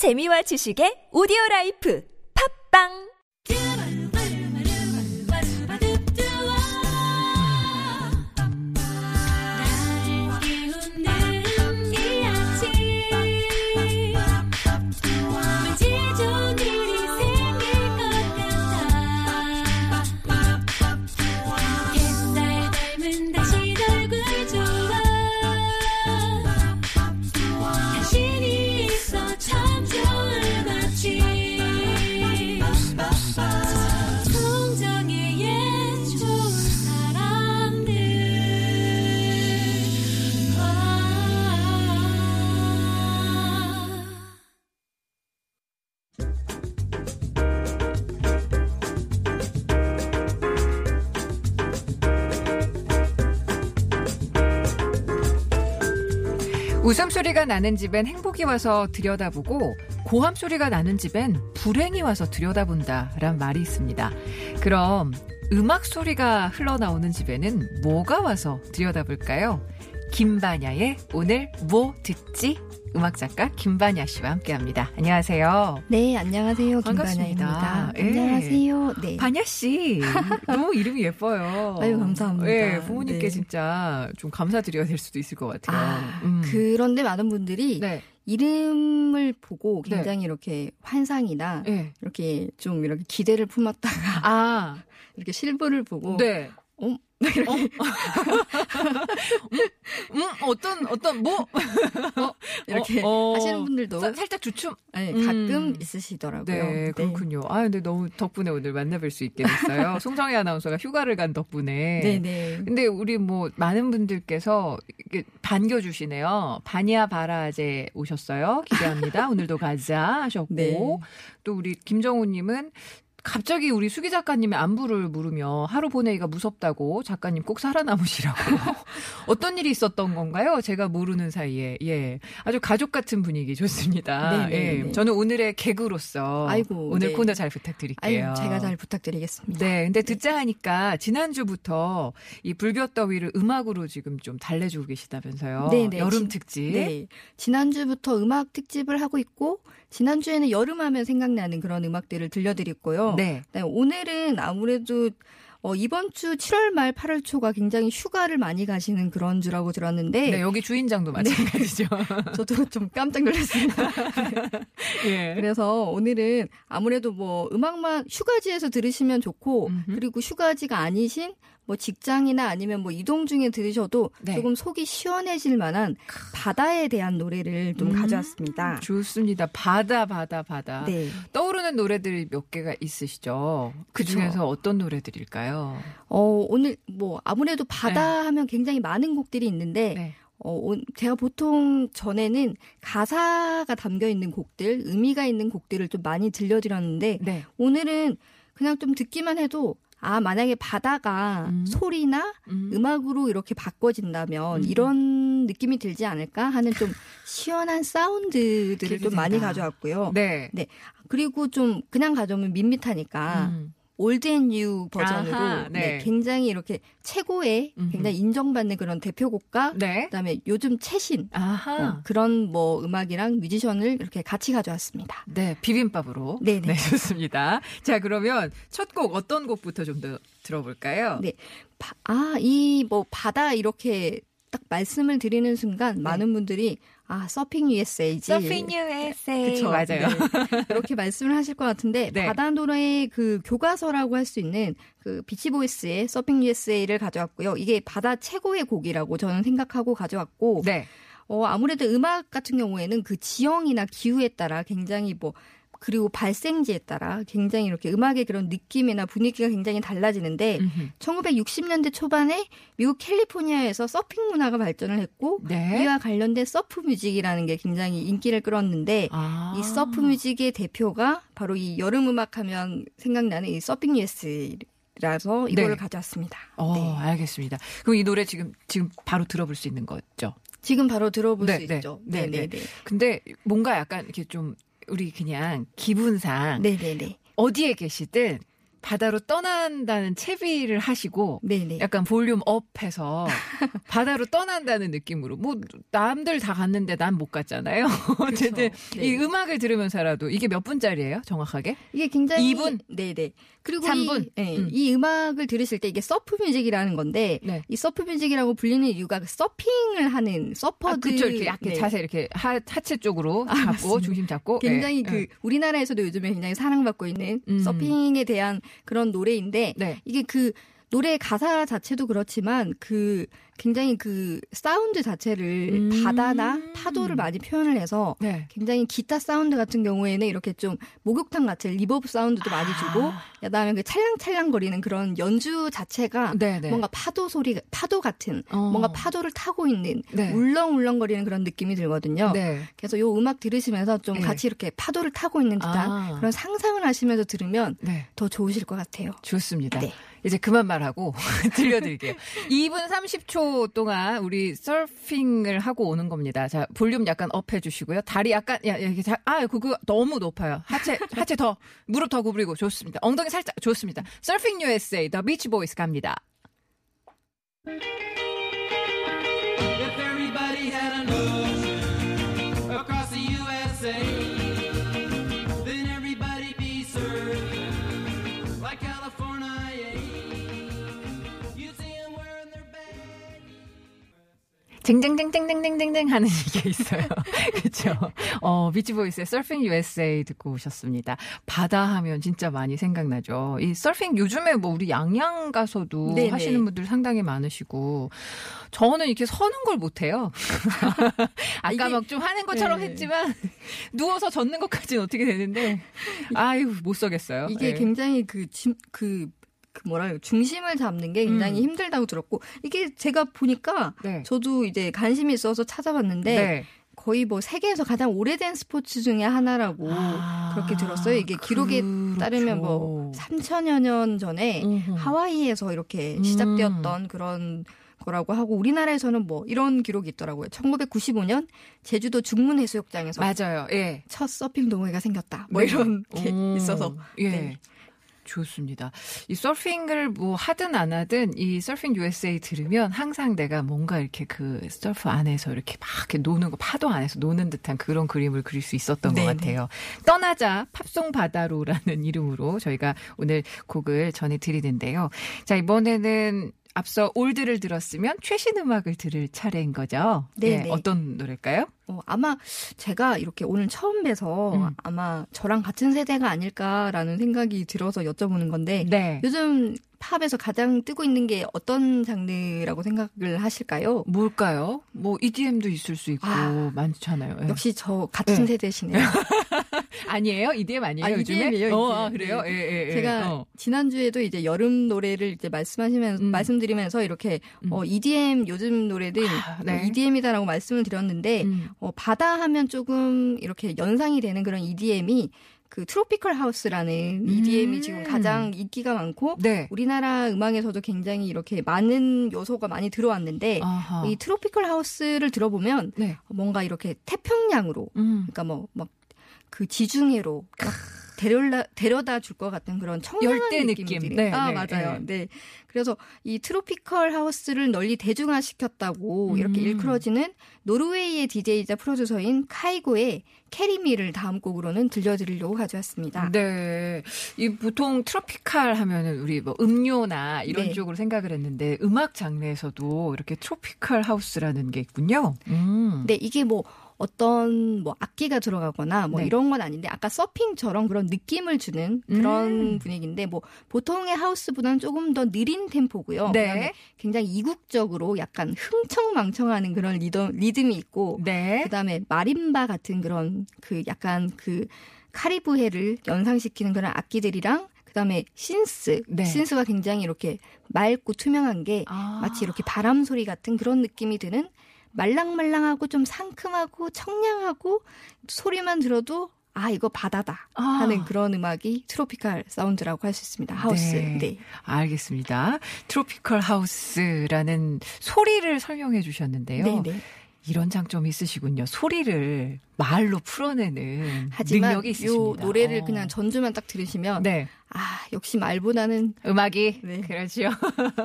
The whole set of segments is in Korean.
재미와 지식의 오디오 라이프. 팝빵 웃음 소리가 나는 집엔 행복이 와서 들여다보고 고함 소리가 나는 집엔 불행이 와서 들여다본다란 말이 있습니다. 그럼 음악 소리가 흘러나오는 집에는 뭐가 와서 들여다볼까요? 김반야의 오늘 뭐 듣지? 음악 작가 김반야 씨와 함께합니다. 안녕하세요. 네, 안녕하세요. 김반야입니다. 예. 안녕하세요. 네. 반야 씨 너무 이름이 예뻐요. 아유, 감사합니다. 예, 부모님께 네. 진짜 좀 감사드려야 될 수도 있을 것 같아요. 아, 음. 그런데 많은 분들이 네, 이름을 보고 네. 굉장히 이렇게 환상이나 네. 이렇게 좀 이렇게 기대를 품었다가 아, 이렇게 실물을 보고 네. 어? 음, 음, 어떤 어떤 뭐 이렇게 어, 어. 하시는 분들도 사- 살짝 주춤. 아니, 음. 가끔 있으시더라고요. 네, 그렇군요. 아, 근데 너무 덕분에 오늘 만나뵐 수 있게 됐어요. 송정희 아나운서가 휴가를 간 덕분에. 네, 네. 근데 우리 뭐 많은 분들께서 이렇게 반겨주시네요. 바니아 바라제 오셨어요. 기대합니다. 오늘도 가자 하셨고 네. 또 우리 김정우님은 갑자기 우리 수기 작가님의 안부를 물으며 하루 보내기가 무섭다고 작가님 꼭 살아남으시라고 어떤 일이 있었던 건가요? 제가 모르는 사이에 예 아주 가족 같은 분위기 좋습니다. 네, 네, 예 네. 저는 오늘의 개그로서 아이고, 오늘 네. 코너 잘 아유, 부탁드릴게요. 제가 잘 부탁드리겠습니다. 네, 근데 듣자 하니까 지난주부터 이 불볕더위를 음악으로 지금 좀 달래주고 계시다면서요. 네, 네. 여름 진- 특집. 네. 지난주부터 음악 특집을 하고 있고, 지난주에는 여름하면 생각나는 그런 음악들을 들려드렸고요. 네. 네, 오늘은 아무래도 어, 이번 주 7월 말 8월 초가 굉장히 휴가를 많이 가시는 그런 주라고 들었는데 네, 여기 주인장도 마찬가지죠. 저도 좀 깜짝 놀랐습니다. 예. 그래서 오늘은 아무래도 뭐 음악만 휴가지에서 들으시면 좋고 음흠. 그리고 휴가지가 아니신 뭐 직장이나 아니면 뭐 이동 중에 들으셔도 네. 조금 속이 시원해질 만한 바다에 대한 노래를 좀 음, 가져왔습니다. 좋습니다. 바다, 바다, 바다. 네. 떠오르는 노래들이 몇 개가 있으시죠. 그. 중에서 어떤 노래들일까요? 어, 오늘 뭐 아무래도 바다 하면 굉장히 많은 곡들이 있는데 네. 어, 온- 제가 보통 전에는 가사가 담겨 있는 곡들, 의미가 있는 곡들을 좀 많이 들려드렸는데 네. 오늘은 그냥 좀 듣기만 해도 아 만약에 바다가 음. 소리나 음. 음악으로 이렇게 바꿔진다면 음. 이런 느낌이 들지 않을까 하는 좀 시원한 사운드들을 좀 많이. 가져왔고요. 네. 그리고 좀 그냥 가져오면 밋밋하니까 음. old and new 버전으로 아하, 네, 네. 굉장히 이렇게 최고의 음흠. 굉장히 인정받는 그런 대표곡과 네. 그다음에 요즘 최신. 어, 그런 뭐 음악이랑 뮤지션을 이렇게 같이 가져왔습니다. 네, 비빔밥으로. 네네. 네, 좋습니다. 자, 그러면 첫 곡 어떤 곡부터 좀 더 들어볼까요? 네. 바- 아, 이 뭐 바다 이렇게 딱 말씀을 드리는 순간 많은 분들이 아, 서핑 USA지. 네. 서핑 USA. 그쵸. 맞아요. 네. 이렇게 말씀을 하실 것 같은데 네. 바다 노래의 그 교과서라고 할 수 있는 그 비치보이스의 서핑 USA를 가져왔고요. 이게 바다 최고의 곡이라고 저는 생각하고 가져왔고 네. 어, 아무래도 음악 같은 경우에는 그 지형이나 기후에 따라 굉장히 뭐 그리고 발생지에 따라 굉장히 이렇게 음악의 그런 느낌이나 분위기가 굉장히 달라지는데 음흠. 1960년대 초반에 미국 캘리포니아에서 서핑 문화가 발전을 했고 네. 이와 관련된 surf music이라는 게 굉장히 인기를 끌었는데 아. 이 surf music의 대표가 바로 이 여름 음악 하면 생각나는 이 Surfin' USA라서 이거를 네. 가져왔습니다. 어, 네. 알겠습니다. 그럼 이 노래 지금 지금 바로 들어볼 수 있는 거죠? 지금 바로 들어볼 네, 수 네. 있죠. 네, 네, 네. 네, 네. 근데 뭔가 약간 이렇게 좀 우리 그냥 기분상 네, 네, 네. 어디에 계시든 바다로 떠난다는 채비를 하시고 네네. 약간 볼륨 업해서 바다로 떠난다는 느낌으로 뭐 남들 다 갔는데 난 못 갔잖아요. 어쨌든 네. 이 음악을 들으면서라도 이게 몇 분짜리예요, 정확하게? 이게 굉장히 2분? 네네. 그리고 삼 이, 분? 네, 음. 이 음악을 들으실 때 이게 surf music이라는 건데 네. 이 surf music이라고 불리는 이유가 그 서핑을 하는 아, 서퍼들 그쵸. 이렇게 약간 네. 자세 이렇게 하, 하체 쪽으로 아, 잡고 맞습니다. 중심 잡고 굉장히 예, 그 예. 우리나라에서도 요즘에 굉장히 사랑받고 있는 음. 서핑에 대한 그런 노래인데 네. 이게 그 노래 가사 자체도 그렇지만 그 굉장히 그 사운드 자체를 음. 바다나 파도를 많이 표현을 해서 네. 굉장히 기타 사운드 같은 경우에는 이렇게 좀 목욕탕 같이 reverb 사운드도 많이 주고 아. 그다음에 그 찰랑찰랑거리는 그런 연주 자체가 네, 네. 뭔가 파도 소리 파도 같은 어. 뭔가 파도를 타고 있는 네. 울렁울렁거리는 그런 느낌이 들거든요. 네. 그래서 요 음악 들으시면서 좀 네. 같이 이렇게 파도를 타고 있는 듯한 아. 그런 상상을 하시면서 들으면 네. 더 좋으실 것 같아요. 좋습니다. 네. 이제 그만 말하고 들려드릴게요. 2분 30초 동안 우리 서핑을 하고 오는 겁니다. 자, 볼륨 약간 up 해주시고요. 다리 약간, 야, 이렇게, 자, 아, 그거 너무 높아요. 하체, 하체 더, 무릎 더 구부리고 좋습니다. 엉덩이 살짝, 좋습니다. 서핑 USA, The Beach Boys 갑니다. 쟁쟁쟁쟁쟁쟁쟁 하는 게 있어요. 그렇죠. 어, 비치보이스의 Surfing USA 듣고 오셨습니다. 바다 하면 진짜 많이 생각나죠. 이 서핑 요즘에 뭐 우리 양양 가서도 네네. 하시는 분들 상당히 많으시고 저는 이렇게 서는 걸 못해요. 아까 막 좀 하는 것처럼 네. 했지만 누워서 젓는 것까지는 어떻게 되는데 아유 못 서겠어요. 이게 네. 굉장히 그, 진, 그 그 뭐라 해요. 중심을 잡는 게 굉장히 음. 힘들다고 들었고 이게 제가 보니까 네. 저도 이제 관심이 있어서 찾아봤는데 네. 거의 뭐 세계에서 가장 오래된 스포츠 중에 하나라고 아, 그렇게 들었어요. 이게 기록에 그렇죠. 따르면 뭐 3천여 년 전에 음흠. 하와이에서 이렇게 음. 시작되었던 그런 거라고 하고 우리나라에서는 뭐 이런 기록이 있더라고요. 1995년 제주도 중문해수욕장에서 맞아요. 예. 첫 서핑 동호회가 생겼다. 뭐 네. 이런 게 오, 있어서 예. 네. 좋습니다. 이 서핑을 뭐 하든 안 하든 이 서핑 USA 들으면 항상 내가 뭔가 이렇게 그 서프 안에서 이렇게 막 이렇게 노는 거 파도 안에서 노는 듯한 그런 그림을 그릴 수 있었던 것 네네. 같아요. 떠나자 팝송 바다로라는 이름으로 저희가 오늘 곡을 전해드리는데요. 자 이번에는 앞서 올드를 들었으면 최신 음악을 들을 차례인 거죠. 네네. 예, 어떤 노래일까요? 어, 아마 제가 이렇게 오늘 처음 뵈서 음. 아마 저랑 같은 세대가 아닐까라는 생각이 들어서 여쭤보는 건데 네. 요즘 팝에서 가장 뜨고 있는 게 어떤 장르라고 생각을 하실까요? 뭘까요? 뭐 EDM도 있을 수 있고 아, 많잖아요. 예. 역시 저 같은 네. 세대시네요. 아니에요? EDM 아니에요? 아, 요즘에? EDM 이에요, 어, 아. 그래요? 네. 예, 예, 예. 제가 어. 지난주에도 이제 여름 노래를 이제 말씀하시면서 음. 말씀드리면서 이렇게 음. 어, EDM 요즘 노래들 아, 네. EDM이다라고 말씀을 드렸는데 음. 어, 바다 하면 조금 이렇게 연상이 되는 그런 EDM이 그 트로피컬 하우스라는 EDM이 음. 지금 가장 인기가 많고 네. 우리나라 음악에서도 굉장히 이렇게 많은 요소가 많이 들어왔는데 아하. 이 트로피컬 하우스를 들어보면 네. 뭔가 이렇게 태평양으로 음. 그러니까 뭐 막 그 지중해로 막 데려다 데려다 줄 것 같은 그런 청량한 느낌이 느낌. 네, 아 네, 맞아요. 네. 네. 그래서 이 tropical house를 널리 대중화시켰다고 이렇게 음. 일컬어지는 노르웨이의 DJ이자 프로듀서인 카이고의 Carry Me를 다음 곡으로는 들려드리려고 가져왔습니다. 네. 이 보통 tropical 하면은 우리 뭐 음료나 이런 네. 쪽으로 생각을 했는데 음악 장르에서도 이렇게 트로피칼 하우스라는 게 있군요. 음. 네, 이게 뭐 어떤 뭐 악기가 들어가거나 뭐 네. 이런 건 아닌데 아까 서핑처럼 그런 느낌을 주는 그런 음. 분위기인데 뭐 보통의 하우스보다는 조금 더 느린 템포고요. 네. 굉장히 이국적으로 약간 흥청망청하는 그런 리더, 리듬이 있고 네. 그다음에 마림바 같은 그런 그 약간 그 카리브해를 연상시키는 그런 악기들이랑 그다음에 신스, 네. 신스가 굉장히 이렇게 맑고 투명한 게 아. 마치 이렇게 바람 소리 같은 그런 느낌이 드는 말랑말랑하고 좀 상큼하고 청량하고 소리만 들어도 아 이거 바다다 아. 하는 그런 음악이 트로피칼 사운드라고 할 수 있습니다. 하우스. 네. 네. 알겠습니다. 트로피컬 하우스라는 소리를 설명해 주셨는데요. 네, 네. 이런 장점이 있으시군요. 소리를 말로 풀어내는 하지만 능력이 있으십니다. 요 노래를 어. 그냥 전주만 딱 들으시면 네. 아 역시 말보다는 음악이 네. 그렇죠.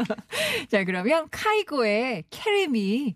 자 그러면 카이고의 캐리미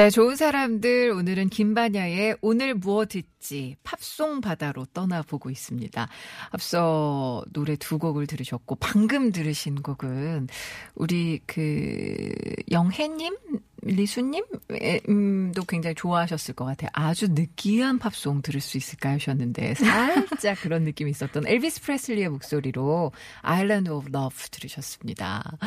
네, 좋은 사람들 오늘은 김반야의 오늘 무엇 듣지 팝송 바다로 떠나보고 있습니다. 앞서 노래 두 곡을 들으셨고 방금 들으신 곡은 우리 그 영혜님, 리수님 도 굉장히 좋아하셨을 것 같아요. 아주 느끼한 팝송 들을 수 있을까 하셨는데 살짝 그런 느낌이 있었던 엘비스 프레슬리의 목소리로 Island of Love 들으셨습니다.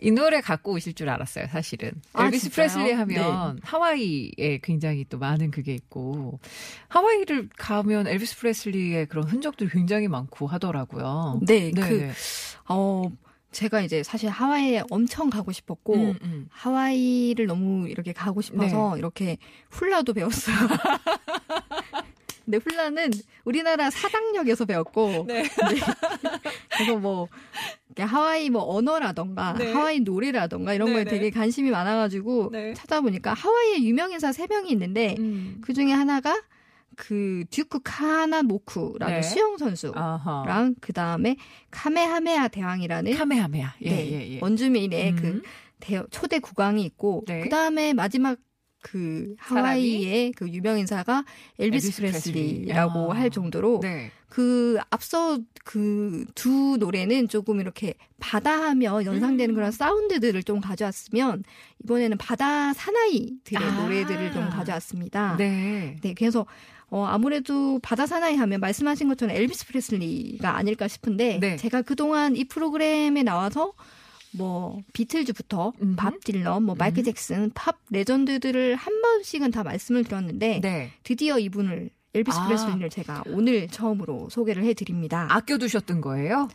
이 노래 갖고 오실 줄 알았어요, 사실은. 아, 엘비스 진짜요? 프레슬리 하면 하와이에 굉장히 또 많은 그게 있고 하와이를 가면 엘비스 프레슬리의 그런 흔적도 굉장히 많고 하더라고요. 네, 그 어, 제가 이제 사실 하와이에 엄청 가고 싶었고 음, 음. 하와이를 너무 이렇게 가고 싶어서 이렇게 훌라도 배웠어요. 근데 훌라는 우리나라 사당역에서 배웠고 네. 그래서 뭐 하와이 뭐 언어라던가 네. 하와이 노래라던가 이런 거에 네네. 되게 관심이 많아가지고 네. 찾아보니까 하와이에 유명 인사 세 명이 있는데 음. 그 중에 하나가 그 듀크 카하나모쿠라는 네. 수영 선수랑. 그 다음에 카메하메아 대왕이라는 카메하메야. 예, 네, 예, 예. 원주민의 음. 그 대- 초대 국왕이 있고 네. 그 다음에 마지막 그 하와이의 그 유명 인사가 엘비스, 엘비스 프레슬리. 프레슬리라고 아. 할 정도로 네. 그 앞서 그 두 노래는 조금 이렇게 바다하며 연상되는 음. 그런 사운드들을 좀 가져왔으면 이번에는 바다 사나이들의 아. 노래들을 좀 가져왔습니다. 네. 네, 그래서 어, 아무래도 바다 사나이 하면 말씀하신 것처럼 엘비스 프레슬리가 아닐까 싶은데 네. 제가 그동안 이 프로그램에 나와서 뭐 비틀즈부터 음흠. 밥 딜런, 뭐 마이클 음. 잭슨, 팝 레전드들을 한 번씩은 다 말씀을 드렸는데 네. 드디어 이분을 엘비스 아. 프레슬리를 제가 오늘 처음으로 소개를 해드립니다. 아껴두셨던 거예요?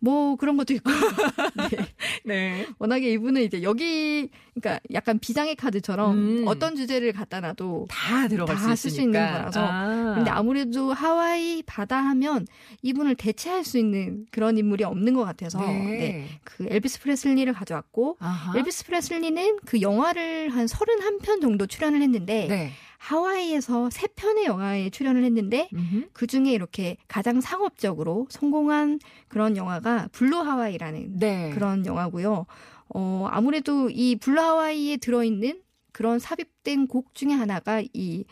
뭐 그런 것도 있고 네. 워낙에 이분은 이제 여기 그러니까 약간 비장의 카드처럼 음. 어떤 주제를 갖다 놔도 다 들어갈 다수쓸 수. 있는 거라서. 아. 근데 아무래도 하와이 바다 하면 이분을 대체할 수 있는 그런 인물이 없는 것 같아서 네. 네. 그 엘비스 프레슬리를 가져왔고 아하. 엘비스 프레슬리는 그 영화를 한 31편 정도 출연을 했는데 네. 하와이에서 세 편의 영화에 출연을 했는데 음흠. 그 중에 이렇게 가장 상업적으로 성공한 그런 영화가 Blue Hawaii라는 네. 그런 영화고요. 어, 아무래도 이 Blue Hawaii에 들어있는 그런 삽입된 곡 중에 하나가 이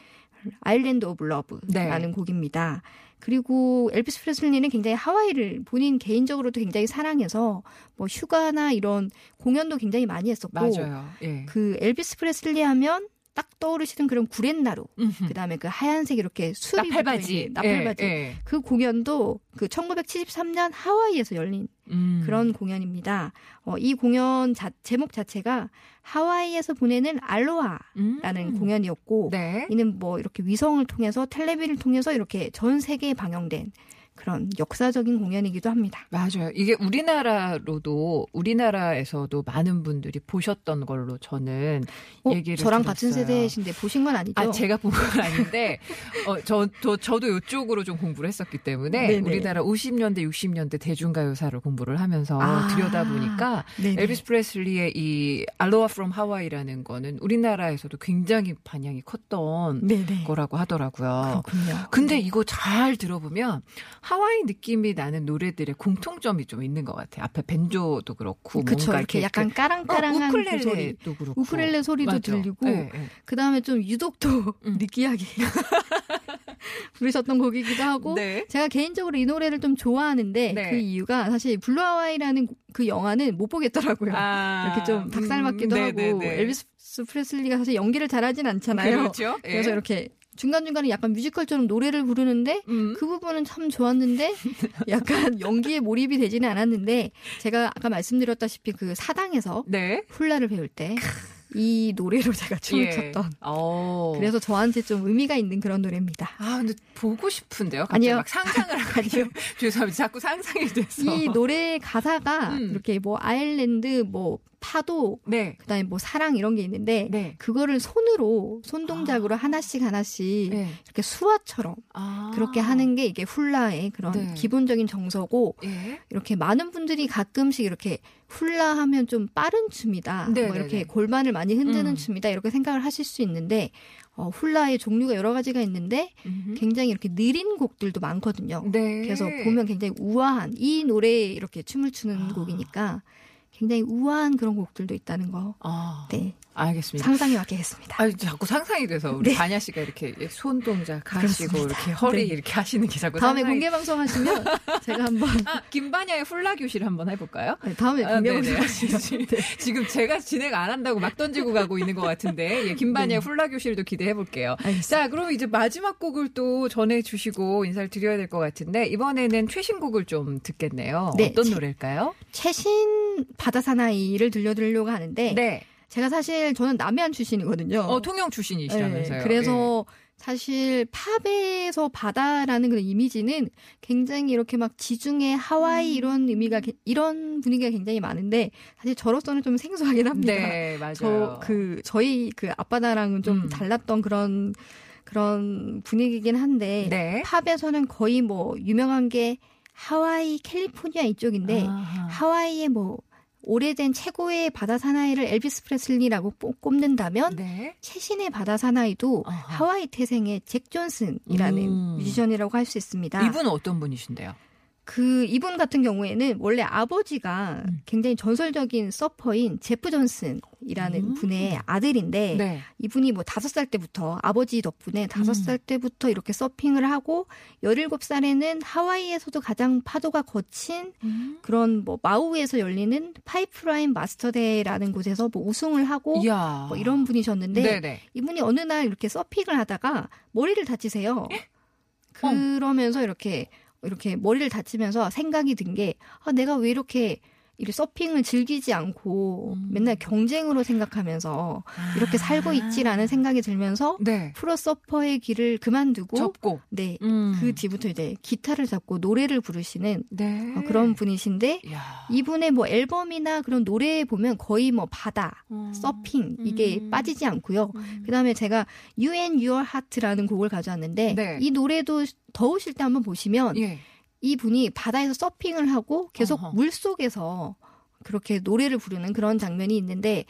Island of Love라는 네. 곡입니다. 그리고 엘비스 프레슬리는 굉장히 하와이를 본인 개인적으로도 굉장히 사랑해서 뭐 휴가나 이런 공연도 굉장히 많이 했었고 맞아요. 예. 그 엘비스 프레슬리 하면 딱 떠오르시는 그런 구렛나루 음흠. 그다음에 그 하얀색 이렇게 술이 나팔바지. 나팔바지 예, 예. 그 공연도 그 1973년 하와이에서 열린 음. 그런 공연입니다. 어, 이 공연 자, 제목 자체가 하와이에서 보내는 알로하라는 음. 공연이었고 네. 이는 뭐 이렇게 위성을 통해서 텔레비를 통해서 이렇게 전 세계에 방영된 그런 역사적인 공연이기도 합니다. 맞아요. 이게 우리나라로도 우리나라에서도 많은 분들이 보셨던 걸로 저는 어, 얘기를 저랑 들었어요. 같은 세대이신데 보신 건 아니죠? 아, 제가 본 건 아닌데, 어, 저, 저, 저도 이쪽으로 좀 공부를 했었기 때문에, 네네. 우리나라 50년대, 60년대 대중가요사를 공부를 하면서 아. 들여다 보니까, 네네. 엘비스 프레슬리의 이 알로하 프롬 하와이라는 거는 우리나라에서도 굉장히 반향이 컸던 네네. 거라고 하더라고요. 그렇군요. 근데 이거 잘 들어보면 하와이 느낌이 나는 노래들의 공통점이 좀 있는 것 같아요. 앞에 밴조도 그렇고 그쵸 뭔가 이렇게 이렇게 약간 그- 까랑까랑한 어, 그 소리. 우쿨렐레도 그렇고 우쿨렐레 소리도 맞아. 들리고 네, 네. 그 다음에 좀 유독 또 음. 느끼하게 부르셨던 곡이기도 하고 네. 제가 개인적으로 이 노래를 좀 좋아하는데 네. 그 이유가 사실 Blue Hawaii라는 그 영화는 못 보겠더라고요. 아, 이렇게 좀 닭살 맞기도 음, 하고 네네네. 엘비스 프레슬리가 사실 연기를 잘하진 않잖아요. 그렇죠. 예. 그래서 이렇게 중간중간에 약간 뮤지컬처럼 노래를 부르는데 음. 그 부분은 참 좋았는데 약간 연기에 몰입이 되지는 않았는데 제가 아까 말씀드렸다시피 그 사당에서 네. 훌라를 배울 때 이 노래로 제가 춤을 예. 췄던. 어. 그래서 저한테 좀 의미가 있는 그런 노래입니다. 아, 근데 보고 싶은데요. 아니요. 막 상상을 하니요 죄송합니다. 자꾸 상상이 돼서. 이 노래 가사가 음. 이렇게 뭐 아일랜드 뭐 파도 네. 그다음에 뭐 사랑 이런 게 있는데 네. 그거를 손으로 손 동작으로 하나씩 하나씩 네. 이렇게 수화처럼 아. 그렇게 하는 게 이게 훌라의 그런 네. 기본적인 정서고 예. 이렇게 많은 분들이 가끔씩 이렇게 훌라 하면 좀 빠른 춤이다. 네, 뭐 네, 이렇게 네. 골반을 많이 흔드는 음. 춤이다. 이렇게 생각을 하실 수 있는데 어, 훌라의 종류가 여러 가지가 있는데 음흠. 굉장히 이렇게 느린 곡들도 많거든요. 네. 그래서 보면 굉장히 우아한 이 노래에 이렇게 춤을 추는 아. 곡이니까 굉장히 우아한 그런 곡들도 있다는 거. 아, 네. 알겠습니다. 상상에 맞게 했습니다. 아, 자꾸 상상이 돼서 우리 네. 반야 씨가 이렇게 손 동작 하시고 그렇습니다. 이렇게 허리 네. 이렇게 하시는 게 자꾸 다음에 상상이- 공개 방송 하시면 제가 한번 아, 김반야의 훌라 교실 한번 해볼까요? 네, 다음에 아, 공개. 방송 하시면 네. 지금 제가 진행 안 한다고 막 던지고 가고 있는 것 같은데 예, 김반야의 훌라 교실도 기대해 볼게요. 네. 자, 그럼 이제 마지막 곡을 또 전해 주시고 인사를 드려야 될 것 같은데 이번에는 최신 곡을 좀 듣겠네요. 네, 어떤 최- 노래일까요? 최신 바다 사나이를 들려드리려고 하는데 네. 제가 사실 저는 남해안 출신이거든요. 어, 통영 출신이시라면서요. 네, 그래서 사실 팝에서 바다라는 그런 이미지는 굉장히 이렇게 막 지중해 하와이 음. 이런 의미가 게- 이런 분위기가 굉장히 많은데 사실 저로서는 좀 생소하긴 예. 합니다. 네, 맞아요. 저 그 저희 그 앞바다랑은 좀 음. 달랐던 그런 그런 분위기긴 한데 네. 팝에서는 거의 뭐 유명한 게 하와이, 캘리포니아 이쪽인데 아하. 하와이의 뭐 오래된 최고의 바다 사나이를 엘비스 프레슬리라고 꼽- 꼽는다면 네. 최신의 바다 사나이도. 하와이 태생의 잭 존슨이라는 음. 뮤지션이라고 할 수 있습니다. 이분은 어떤 분이신데요? 그 이분 같은 경우에는 원래 아버지가 음. 굉장히 전설적인 서퍼인 제프 존슨이라는 음. 분의 아들인데 네. 이분이 뭐 다섯 살 때부터 아버지 덕분에 다섯 음. 살 때부터 이렇게 서핑을 하고 열일곱 살에는 하와이에서도 가장 파도가 거친 그런 뭐 마우에서 열리는 파이프라인 마스터대라는 곳에서 뭐 우승을 하고 이야. 뭐 이런 분이셨는데 네네. 이분이 어느 날 이렇게 서핑을 하다가 머리를 다치세요. 그러면서 이렇게 이렇게 머리를 다치면서 생각이 든 게 아, 내가 왜 이렇게 이 서핑을 즐기지 않고 음. 맨날 경쟁으로 생각하면서 이렇게 살고 있지라는 생각이 들면서 네. 프로 서퍼의 길을 그만두고 접고. 네. 음. 그 뒤부터 이제 기타를 잡고 노래를 부르시는 네. 어, 그런 분이신데 이야. 이분의 뭐 앨범이나 그런 노래에 보면 거의 뭐 바다, 음. 서핑 이게 음. 빠지지 않고요. 음. 그다음에 제가 You and Your Heart라는 곡을 가져왔는데 네. 이 노래도 더우실 때 한번 보시면 예. 이 분이 바다에서 서핑을 하고 계속 어허. 물 속에서 그렇게 노래를 부르는 그런 장면이 있는데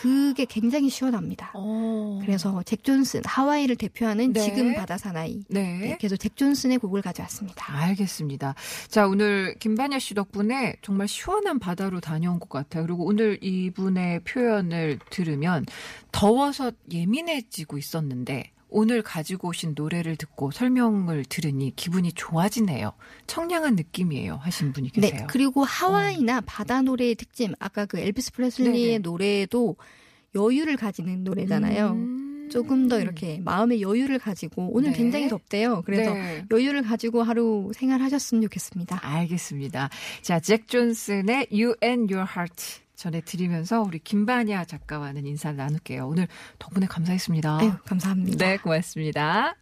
그게 굉장히 시원합니다. 어. 그래서 잭 존슨 하와이를 대표하는 네. 지금 바다 사나이. 네. 네, 그래서 잭 존슨의 곡을 가져왔습니다. 알겠습니다. 자, 오늘 김반야 씨 덕분에 정말 시원한 바다로 다녀온 것 같아요. 그리고 오늘 이분의 표현을 들으면 더워서 예민해지고 있었는데 오늘 가지고 오신 노래를 듣고 설명을 들으니 기분이 좋아지네요. 청량한 느낌이에요. 하신 분이 네, 계세요. 그리고 하와이나 바다 노래의 특징, 아까 그 엘비스 프레슬리의 네네. 노래도 여유를 가지는 노래잖아요. 음. 조금 더 이렇게 마음의 여유를 가지고 오늘 네. 굉장히 덥대요. 그래서 네. 여유를 가지고 하루 생활하셨으면 좋겠습니다. 알겠습니다. 자, 잭 존슨의 You and Your Heart 전해드리면서 우리 김반야 작가와는 인사를 나눌게요. 오늘 덕분에 감사했습니다. 아유, 감사합니다. 네, 고맙습니다.